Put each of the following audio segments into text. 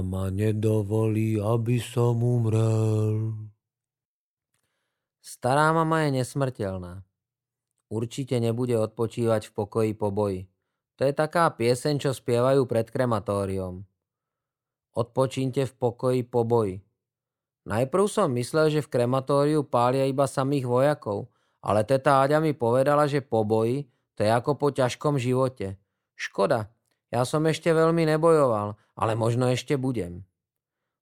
Mama nedovolí, aby som umrel. Stará mama je nesmrteľná. Určite nebude odpočívať v pokoji po boji. To je taká pieseň, čo spievajú pred krematóriom. Odpočíňte v pokoji po boji. Najprv som myslel, že v krematóriu pália iba samých vojakov, ale teta Áďa mi povedala, že po boji to je ako po ťažkom živote. Škoda, ja som ešte veľmi nebojoval, ale možno ešte budem.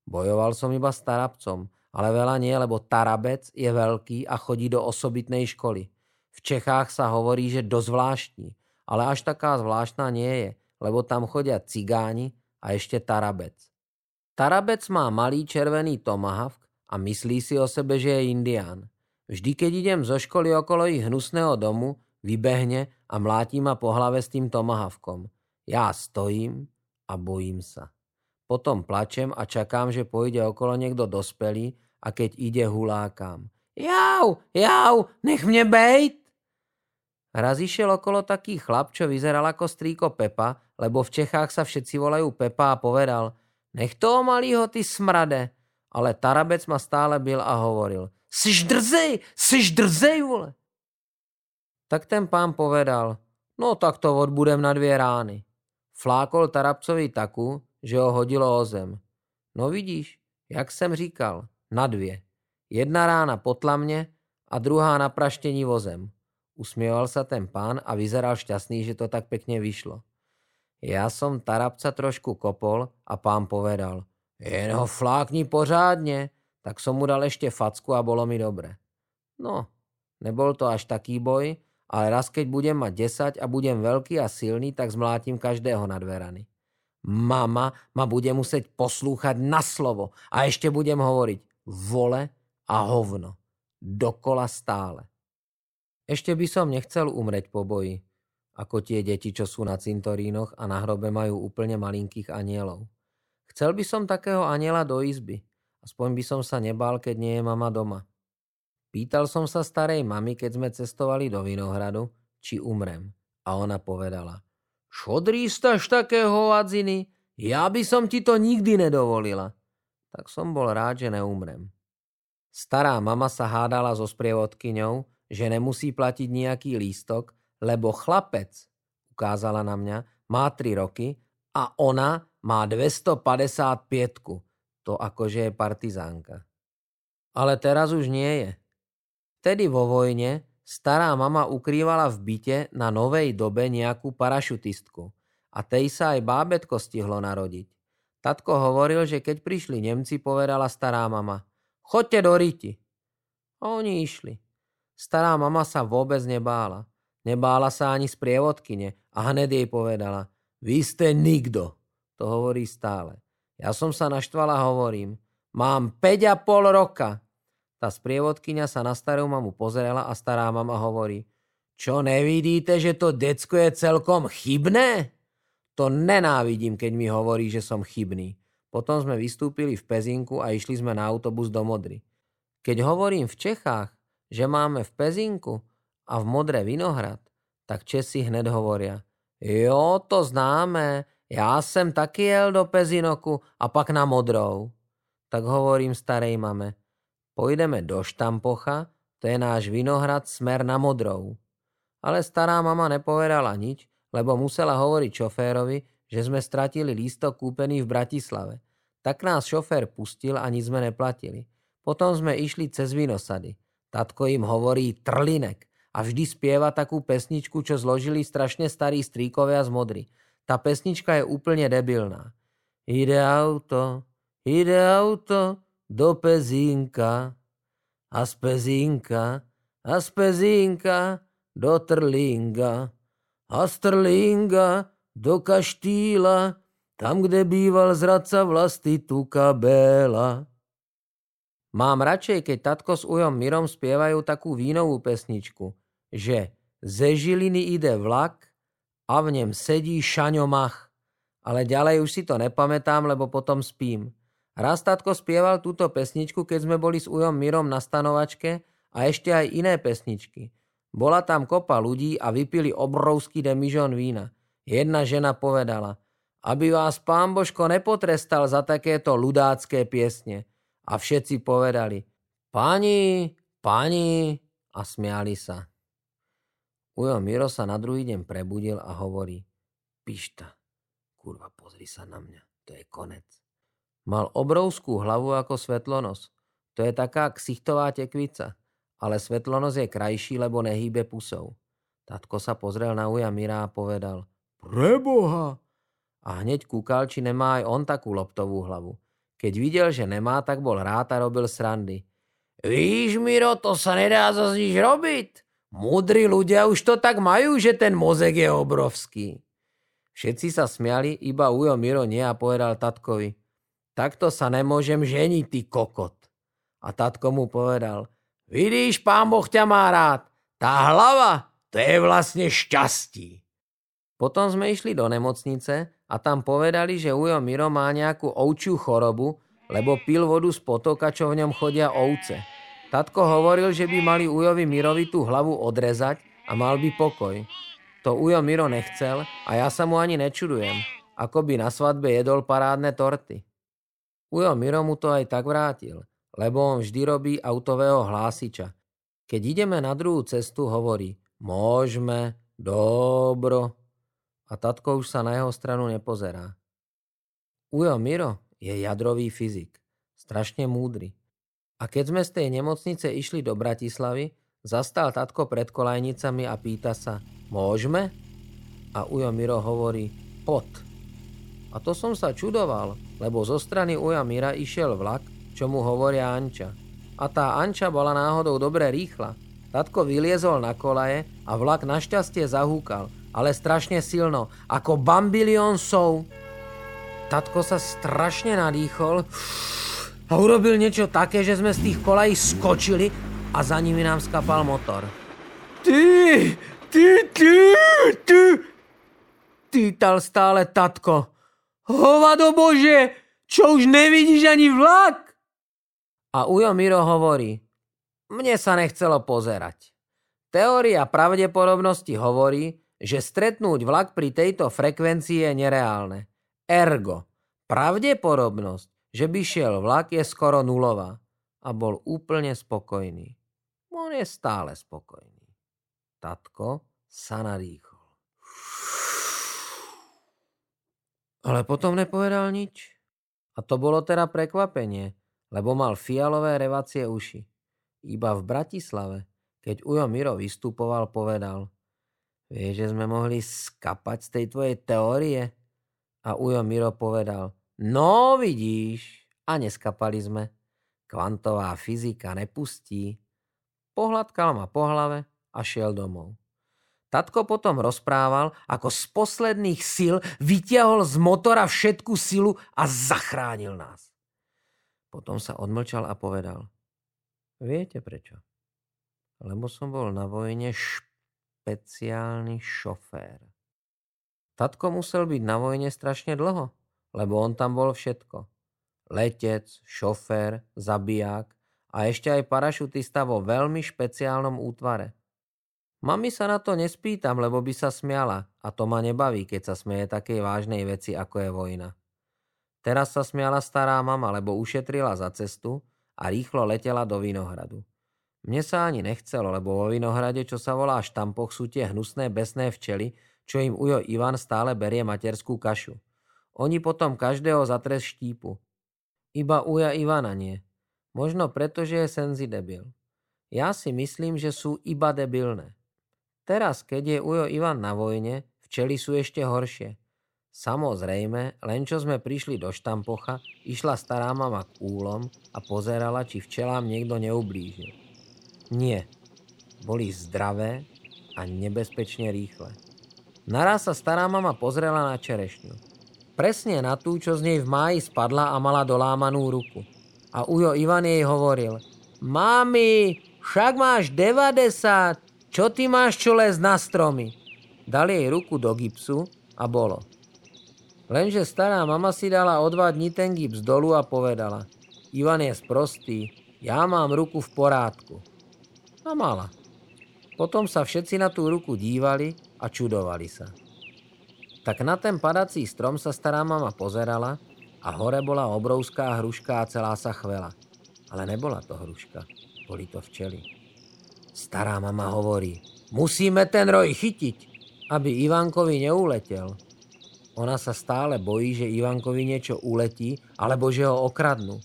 Bojoval som iba s tarabcom, ale veľa nie, lebo Tarabec je veľký a chodí do osobitnej školy. V Čechách sa hovorí, že dosť zvláštní, ale až taká zvláštna nie je, lebo tam chodia cigáni a ešte Tarabec. Tarabec má malý červený tomahawk a myslí si o sebe, že je indián. Vždy, keď idem zo školy okolo ich hnusného domu, vybehne a mláti ma po hlave s tým tomahawkom. Ja stojím a bojím sa. Potom plačem a čakám, že pôjde okolo niekto dospelý a keď ide hulákam. Jau, jau, nech mne bejt! Raz išiel okolo taký chlap, čo vyzeral ako strýko Pepa, lebo v Čechách sa všetci volajú Pepa a povedal Nech toho malýho ty smrade. Ale Tarabec ma stále byl a hovoril Siž drzej, siž drzej, vole. Tak ten pán povedal No tak to odbudem na dvě rány. Flákol Tarabcovi taku, že ho hodilo o zem. No vidíš, jak jsem říkal, na dvě. Jedna rána potlamne a druhá na praštení vozem. Usmieval sa ten pán a vyzeral šťastný, že to tak pekne vyšlo. Ja som Tarabca trošku kopol a pán povedal, jen ho flákni pořádne, tak som mu dal ešte facku a bolo mi dobre. No, nebol to až taký boj, ale raz keď budem mať 10 a budem veľký a silný, tak zmlátim každého na dverany. Mama ma bude musieť poslúchať na slovo a ešte budem hovoriť vole a hovno. Dokola stále. Ešte by som nechcel umreť po boji, ako tie deti, čo sú na cintorínoch a na hrobe majú úplne malinkých anielov. Chcel by som takého aniela do izby. Aspoň by som sa nebál, keď nie je mama doma. Pýtal som sa starej mamy, keď sme cestovali do Vinohradu, či umrem. A ona povedala – čo drístaš také hovadziny? Ja by som ti to nikdy nedovolila. Tak som bol rád, že neumrem. Stará mama sa hádala so sprievodkyňou, že nemusí platiť nejaký lístok, lebo chlapec, ukázala na mňa, má 3 roky a ona má 255. To akože je partizánka. Ale teraz už nie je. Vtedy vo vojne Stará mama ukrývala v byte na novej dobe nejakú parašutistku a tej sa aj bábetko stihlo narodiť. Tatko hovoril, že keď prišli Nemci, povedala stará mama, chodte do riti. A oni išli. Stará mama sa vôbec nebála. Nebála sa ani z prievodkyne a hned jej povedala, vy ste nikto. To hovorí stále. Ja som sa naštvala a hovorím, mám 5,5 roka, tá sprievodkynia sa na starú mamu pozrela a stará mama hovorí, čo nevidíte, že to decko je celkom chybné? To nenávidím, keď mi hovorí, že som chybný. Potom sme vystúpili v Pezinku a išli sme na autobus do Modry. Keď hovorím v Čechách, že máme v Pezinku a v Modre Vinohrad, tak Česi hned hovoria, jo, to známe, ja sem taky jel do Pezinoku a pak na Modrou. Tak hovorím starej mame, Pojdeme do Štampocha, to je náš vinohrad smer na Modrou. Ale stará mama nepovedala nič, lebo musela hovoriť šoférovi, že sme stratili lístok kúpený v Bratislave. Tak nás šofér pustil a nič sme neplatili. Potom sme išli cez vinosady. Tatko im hovorí trlinek a vždy spieva takú pesničku, čo zložili strašne starí stríkovia z Modry. Tá pesnička je úplne debilná. Ide auto, ide auto, do Pezínka a z a z do Trlinga a Trlinga do Kaštýla, tam, kde býval zradca vlasti Tuka Béla. Mám radšej, keď tatko s ujom Mirom spievajú takú vínovú pesničku, že ze Žiliny ide vlak a v ňom sedí šaňomach. Ale ďalej už si to nepamätám, lebo potom spím. Raz tatko spieval túto pesničku, keď sme boli s Ujom Mirom na stanovačke a ešte aj iné pesničky. Bola tam kopa ľudí a vypili obrovský demižon vína. Jedna žena povedala, aby vás pán Božko nepotrestal za takéto ľudácké piesne. A všetci povedali, pani, pani, a smiali sa. Ujo Miro sa na druhý deň prebudil a hovorí, pišta, kurva, pozri sa na mňa, to je konec. Mal obrovskú hlavu ako svetlonos. To je taká ksichtová tekvica, ale svetlonos je krajší, lebo nehýbe pusou. Tatko sa pozrel na Uja Mira a povedal, preboha, a hneď kúkal, či nemá aj on takú loptovú hlavu. Keď videl, že nemá, tak bol rád a robil srandy. Víš, Miro, to sa nedá zase nič robiť. Múdri ľudia už to tak majú, že ten mozek je obrovský. Všetci sa smiali, iba Ujo Miro nie a povedal tatkovi. Takto sa nemôžem ženiť, ty kokot. A tatko mu povedal. Vidíš, pán Boh ťa má rád. Tá hlava, to je vlastne šťastí. Potom sme išli do nemocnice a tam povedali, že Ujo Miro má nejakú ovčiu chorobu, lebo pil vodu z potoka, čo v ňom chodia ovce. Tatko hovoril, že by mali Ujovi Mirovi tú hlavu odrezať a mal by pokoj. To Ujo Miro nechcel a ja sa mu ani nečudujem, ako by na svadbe jedol parádne torty. Ujo Miro mu to aj tak vrátil, lebo on vždy robí autového hlásiča. Keď ideme na druhú cestu, hovorí, môžeme, dobro, a tatko už sa na jeho stranu nepozerá. Ujo Miro je jadrový fyzik, strašne múdry. A keď sme z tej nemocnice išli do Bratislavy, zastal tatko pred kolajnicami a pýta sa, môžeme? A Ujo Miro hovorí, pot. A to som sa čudoval, lebo zo strany Uja Mira išiel vlak, čo mu hovoria Anča. A tá Anča bola náhodou dobre rýchla. Tatko vyliezol na kolaje a vlak našťastie zahúkal ale strašne silno, ako bambilión sov. Tatko sa strašne nadýchol a urobil niečo také, že sme z tých kolají skočili a za nimi nám skapal motor. Ty, ty, ty, ty, týtal stále tatko. Hovado Bože, čo už nevidíš ani vlak? A Ujo Miro hovorí, mne sa nechcelo pozerať. Teória pravdepodobnosti hovorí, že stretnúť vlak pri tejto frekvencii je nereálne. Ergo, pravdepodobnosť, že by šiel vlak je skoro nulová. A bol úplne spokojný. On je stále spokojný. Tatko sa nadýchol. Ale potom nepovedal nič. A to bolo teda prekvapenie, lebo mal fialové revacie uši. Iba v Bratislave, keď Ujo Miro vystupoval, povedal – Vieš, že sme mohli skapať z tej tvojej teórie? A Ujo Miro povedal, no vidíš, a neskapali sme. Kvantová fyzika nepustí. Pohľadkal ma po hlave a šiel domov. Tatko potom rozprával, ako z posledných sil vytiahol z motora všetku silu a zachránil nás. Potom sa odmlčal a povedal, viete prečo? Lebo som bol na vojne šp- špeciálny šofér. Tatko musel byť na vojne strašne dlho, lebo on tam bol všetko. Letec, šofér, zabiják a ešte aj parašutista vo veľmi špeciálnom útvare. Mami sa na to nespýtam, lebo by sa smiala a to ma nebaví, keď sa smieje takej vážnej veci, ako je vojna. Teraz sa smiala stará mama, lebo ušetrila za cestu a rýchlo letela do Vinohradu. Mne sa ani nechcelo, lebo vo Vinohrade, čo sa volá štampoch, sú tie hnusné besné včely, čo im ujo Ivan stále berie materskú kašu. Oni potom každého zatres štípu. Iba uja Ivana nie. Možno preto, že je senzi debil. Ja si myslím, že sú iba debilné. Teraz, keď je ujo Ivan na vojne, včely sú ešte horšie. Samozrejme, len čo sme prišli do štampocha, išla stará mama k úlom a pozerala, či včelám niekto neublížil. Nie. Boli zdravé a nebezpečne rýchle. Naraz sa stará mama pozrela na čerešňu. Presne na tú, čo z nej v máji spadla a mala dolámanú ruku. A ujo Ivan jej hovoril, Mami, však máš 90, čo ty máš čo les na stromy? Dal jej ruku do gipsu a bolo. Lenže stará mama si dala o dva dní ten gips dolu a povedala, Ivan je sprostý, ja mám ruku v porádku a mala. Potom sa všetci na tú ruku dívali a čudovali sa. Tak na ten padací strom sa stará mama pozerala a hore bola obrovská hruška a celá sa chvela. Ale nebola to hruška, boli to včely. Stará mama hovorí, musíme ten roj chytiť, aby Ivankovi neuletel. Ona sa stále bojí, že Ivankovi niečo uletí, alebo že ho okradnú.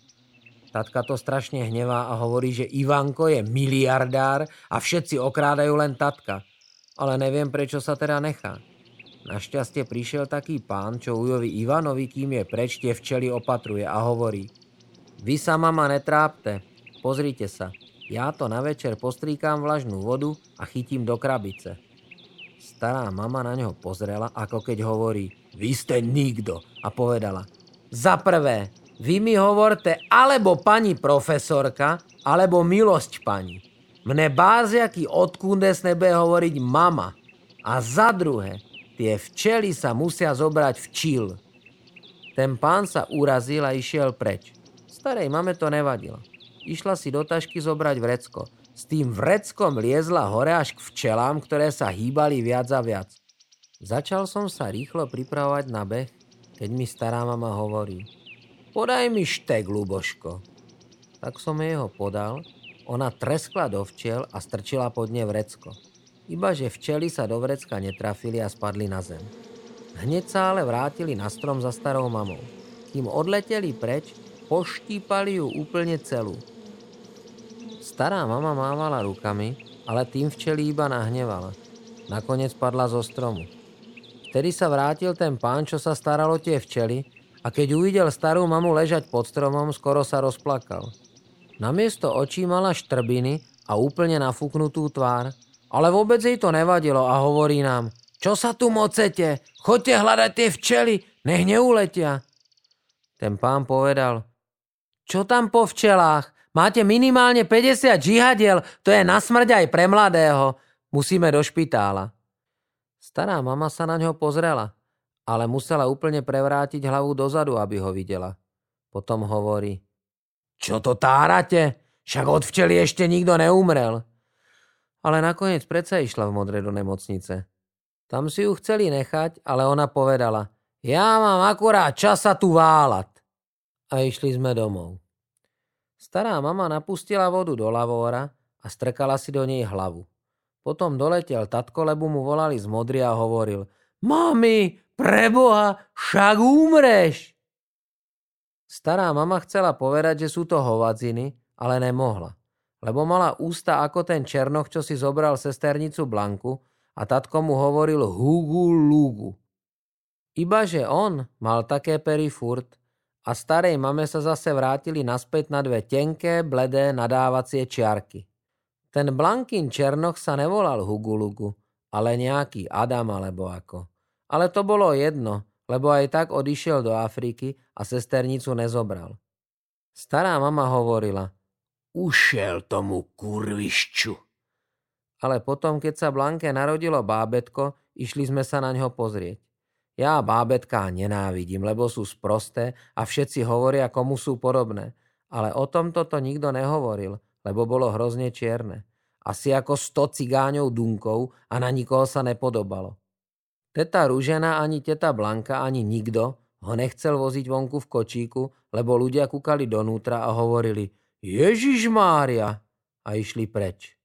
Tatka to strašne hnevá a hovorí, že Ivanko je miliardár a všetci okrádajú len tatka. Ale neviem, prečo sa teda nechá. Našťastie prišiel taký pán, čo ujovi Ivanovi, kým je preč, tie včely opatruje a hovorí Vy sa, mama, netrápte. Pozrite sa. Ja to na večer postríkam vlažnú vodu a chytím do krabice. Stará mama na neho pozrela, ako keď hovorí Vy ste nikto. A povedala Za prvé, vy mi hovorte alebo pani profesorka, alebo milosť pani. Mne báziaky odkundes nebude hovoriť mama. A za druhé, Tie včely sa musia zobrať v čil. Ten pán sa urazil a išiel preč. Starej mame to nevadilo. Išla si do tašky zobrať vrecko. S tým vreckom liezla hore až k včelám, ktoré sa hýbali viac a viac. Začal som sa rýchlo pripravovať na beh, keď mi stará mama hovorí Podaj mi štek, Luboško. Tak som jej ho podal, ona treskla do včiel a strčila pod ne vrecko. Iba že včely sa do vrecka netrafili a spadli na zem. Hneď sa ale vrátili na strom za starou mamou. Kým odleteli preč, poštípali ju úplne celú. Stará mama mávala rukami, ale tým včeli iba nahnevala. Nakoniec padla zo stromu. Vtedy sa vrátil ten pán, čo sa staral o tie včely a keď uvidel starú mamu ležať pod stromom, skoro sa rozplakal. Namiesto očí mala štrbiny a úplne nafúknutú tvár – ale vôbec jej to nevadilo a hovorí nám, čo sa tu mocete, choďte hľadať tie včely, nech neuletia. Ten pán povedal, čo tam po včelách? Máte minimálne 50 žihadiel, to je na smrť aj pre mladého. Musíme do špitála. Stará mama sa na ňo pozrela, ale musela úplne prevrátiť hlavu dozadu, aby ho videla. Potom hovorí, čo to tárate? Však od včely ešte nikto neumrel ale nakoniec predsa išla v modre do nemocnice. Tam si ju chceli nechať, ale ona povedala, ja mám akurát čas sa tu váľať. A išli sme domov. Stará mama napustila vodu do lavóra a strkala si do nej hlavu. Potom doletel tatko, lebo mu volali z modry a hovoril Mami, preboha, však umreš. Stará mama chcela povedať, že sú to hovadziny, ale nemohla lebo mala ústa ako ten černoch, čo si zobral sesternicu Blanku a tatko mu hovoril hugu lugu. Ibaže on mal také pery furt a starej mame sa zase vrátili naspäť na dve tenké, bledé nadávacie čiarky. Ten Blankin černoch sa nevolal Hugulugu, ale nejaký Adam alebo ako. Ale to bolo jedno, lebo aj tak odišiel do Afriky a sesternicu nezobral. Stará mama hovorila – Ušel tomu kurvišču. Ale potom, keď sa Blanke narodilo bábetko, išli sme sa na ňo pozrieť. Ja bábetka nenávidím, lebo sú sprosté a všetci hovoria, komu sú podobné. Ale o tomto to nikto nehovoril, lebo bolo hrozne čierne. Asi ako sto cigáňov dunkov a na nikoho sa nepodobalo. Teta Rúžena ani teta Blanka ani nikto ho nechcel voziť vonku v kočíku, lebo ľudia kúkali donútra a hovorili – Ježiš Mária! A išli preč.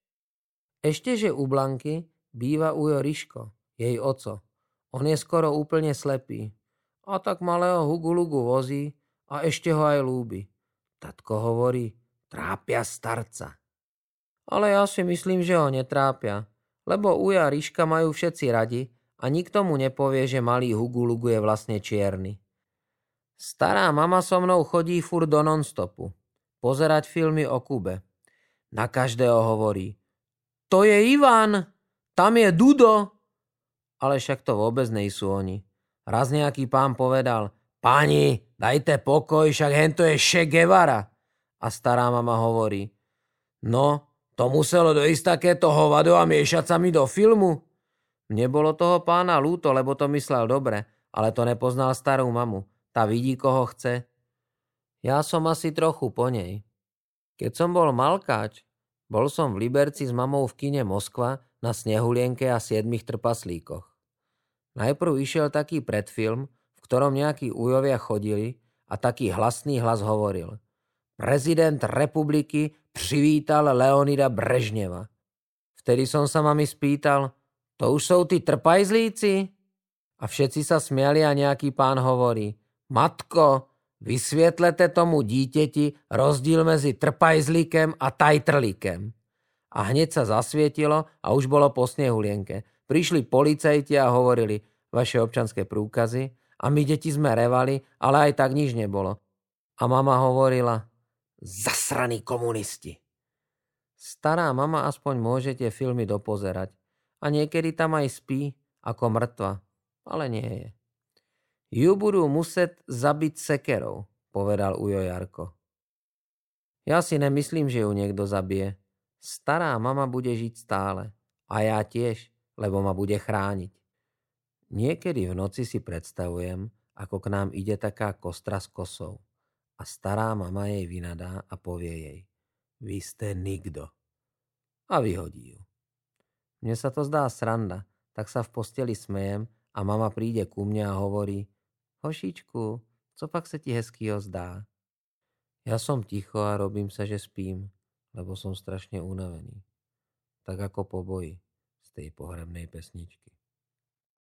Ešte, že u Blanky býva Ujo Riško, jej oco. On je skoro úplne slepý. A tak malého Hugulugu vozí a ešte ho aj lúbi. Tatko hovorí, trápia starca. Ale ja si myslím, že ho netrápia, lebo Uja Riška majú všetci radi a nikto mu nepovie, že malý Hugulugu je vlastne čierny. Stará mama so mnou chodí fur do nonstopu pozerať filmy o Kube. Na každého hovorí, to je Ivan, tam je Dudo. Ale však to vôbec nejsú oni. Raz nejaký pán povedal, páni, dajte pokoj, však hento je Che Guevara. A stará mama hovorí, no, to muselo dojsť takéto hovado a miešať sa mi do filmu. Nebolo toho pána lúto, lebo to myslel dobre, ale to nepoznal starú mamu. Tá vidí, koho chce ja som asi trochu po nej. Keď som bol malkáč, bol som v Liberci s mamou v kine Moskva na Snehulienke a siedmých trpaslíkoch. Najprv išiel taký predfilm, v ktorom nejakí ujovia chodili a taký hlasný hlas hovoril. Prezident republiky privítal Leonida Brežneva. Vtedy som sa mami spýtal, to už sú tí trpajzlíci? A všetci sa smiali a nejaký pán hovorí, matko, vysvietlete tomu díteti rozdiel medzi trpajzlíkem a tajtrlíkem. A hneď sa zasvietilo a už bolo po snehulienke. Prišli policajti a hovorili, vaše občanské prúkazy a my deti sme revali, ale aj tak nič nebolo. A mama hovorila, zasraní komunisti. Stará mama aspoň môžete filmy dopozerať a niekedy tam aj spí ako mŕtva, ale nie je. Ju budú muset zabiť sekerou, povedal Ujo Jarko. Ja si nemyslím, že ju niekto zabije. Stará mama bude žiť stále. A ja tiež, lebo ma bude chrániť. Niekedy v noci si predstavujem, ako k nám ide taká kostra s kosou a stará mama jej vynadá a povie jej Vy ste nikto. A vyhodí ju. Mne sa to zdá sranda, tak sa v posteli smejem a mama príde ku mne a hovorí Hošičku, co pak sa ti hezkýho zdá? Ja som ticho a robím sa, že spím, lebo som strašne unavený. Tak ako po boji z tej pohrebnej pesničky.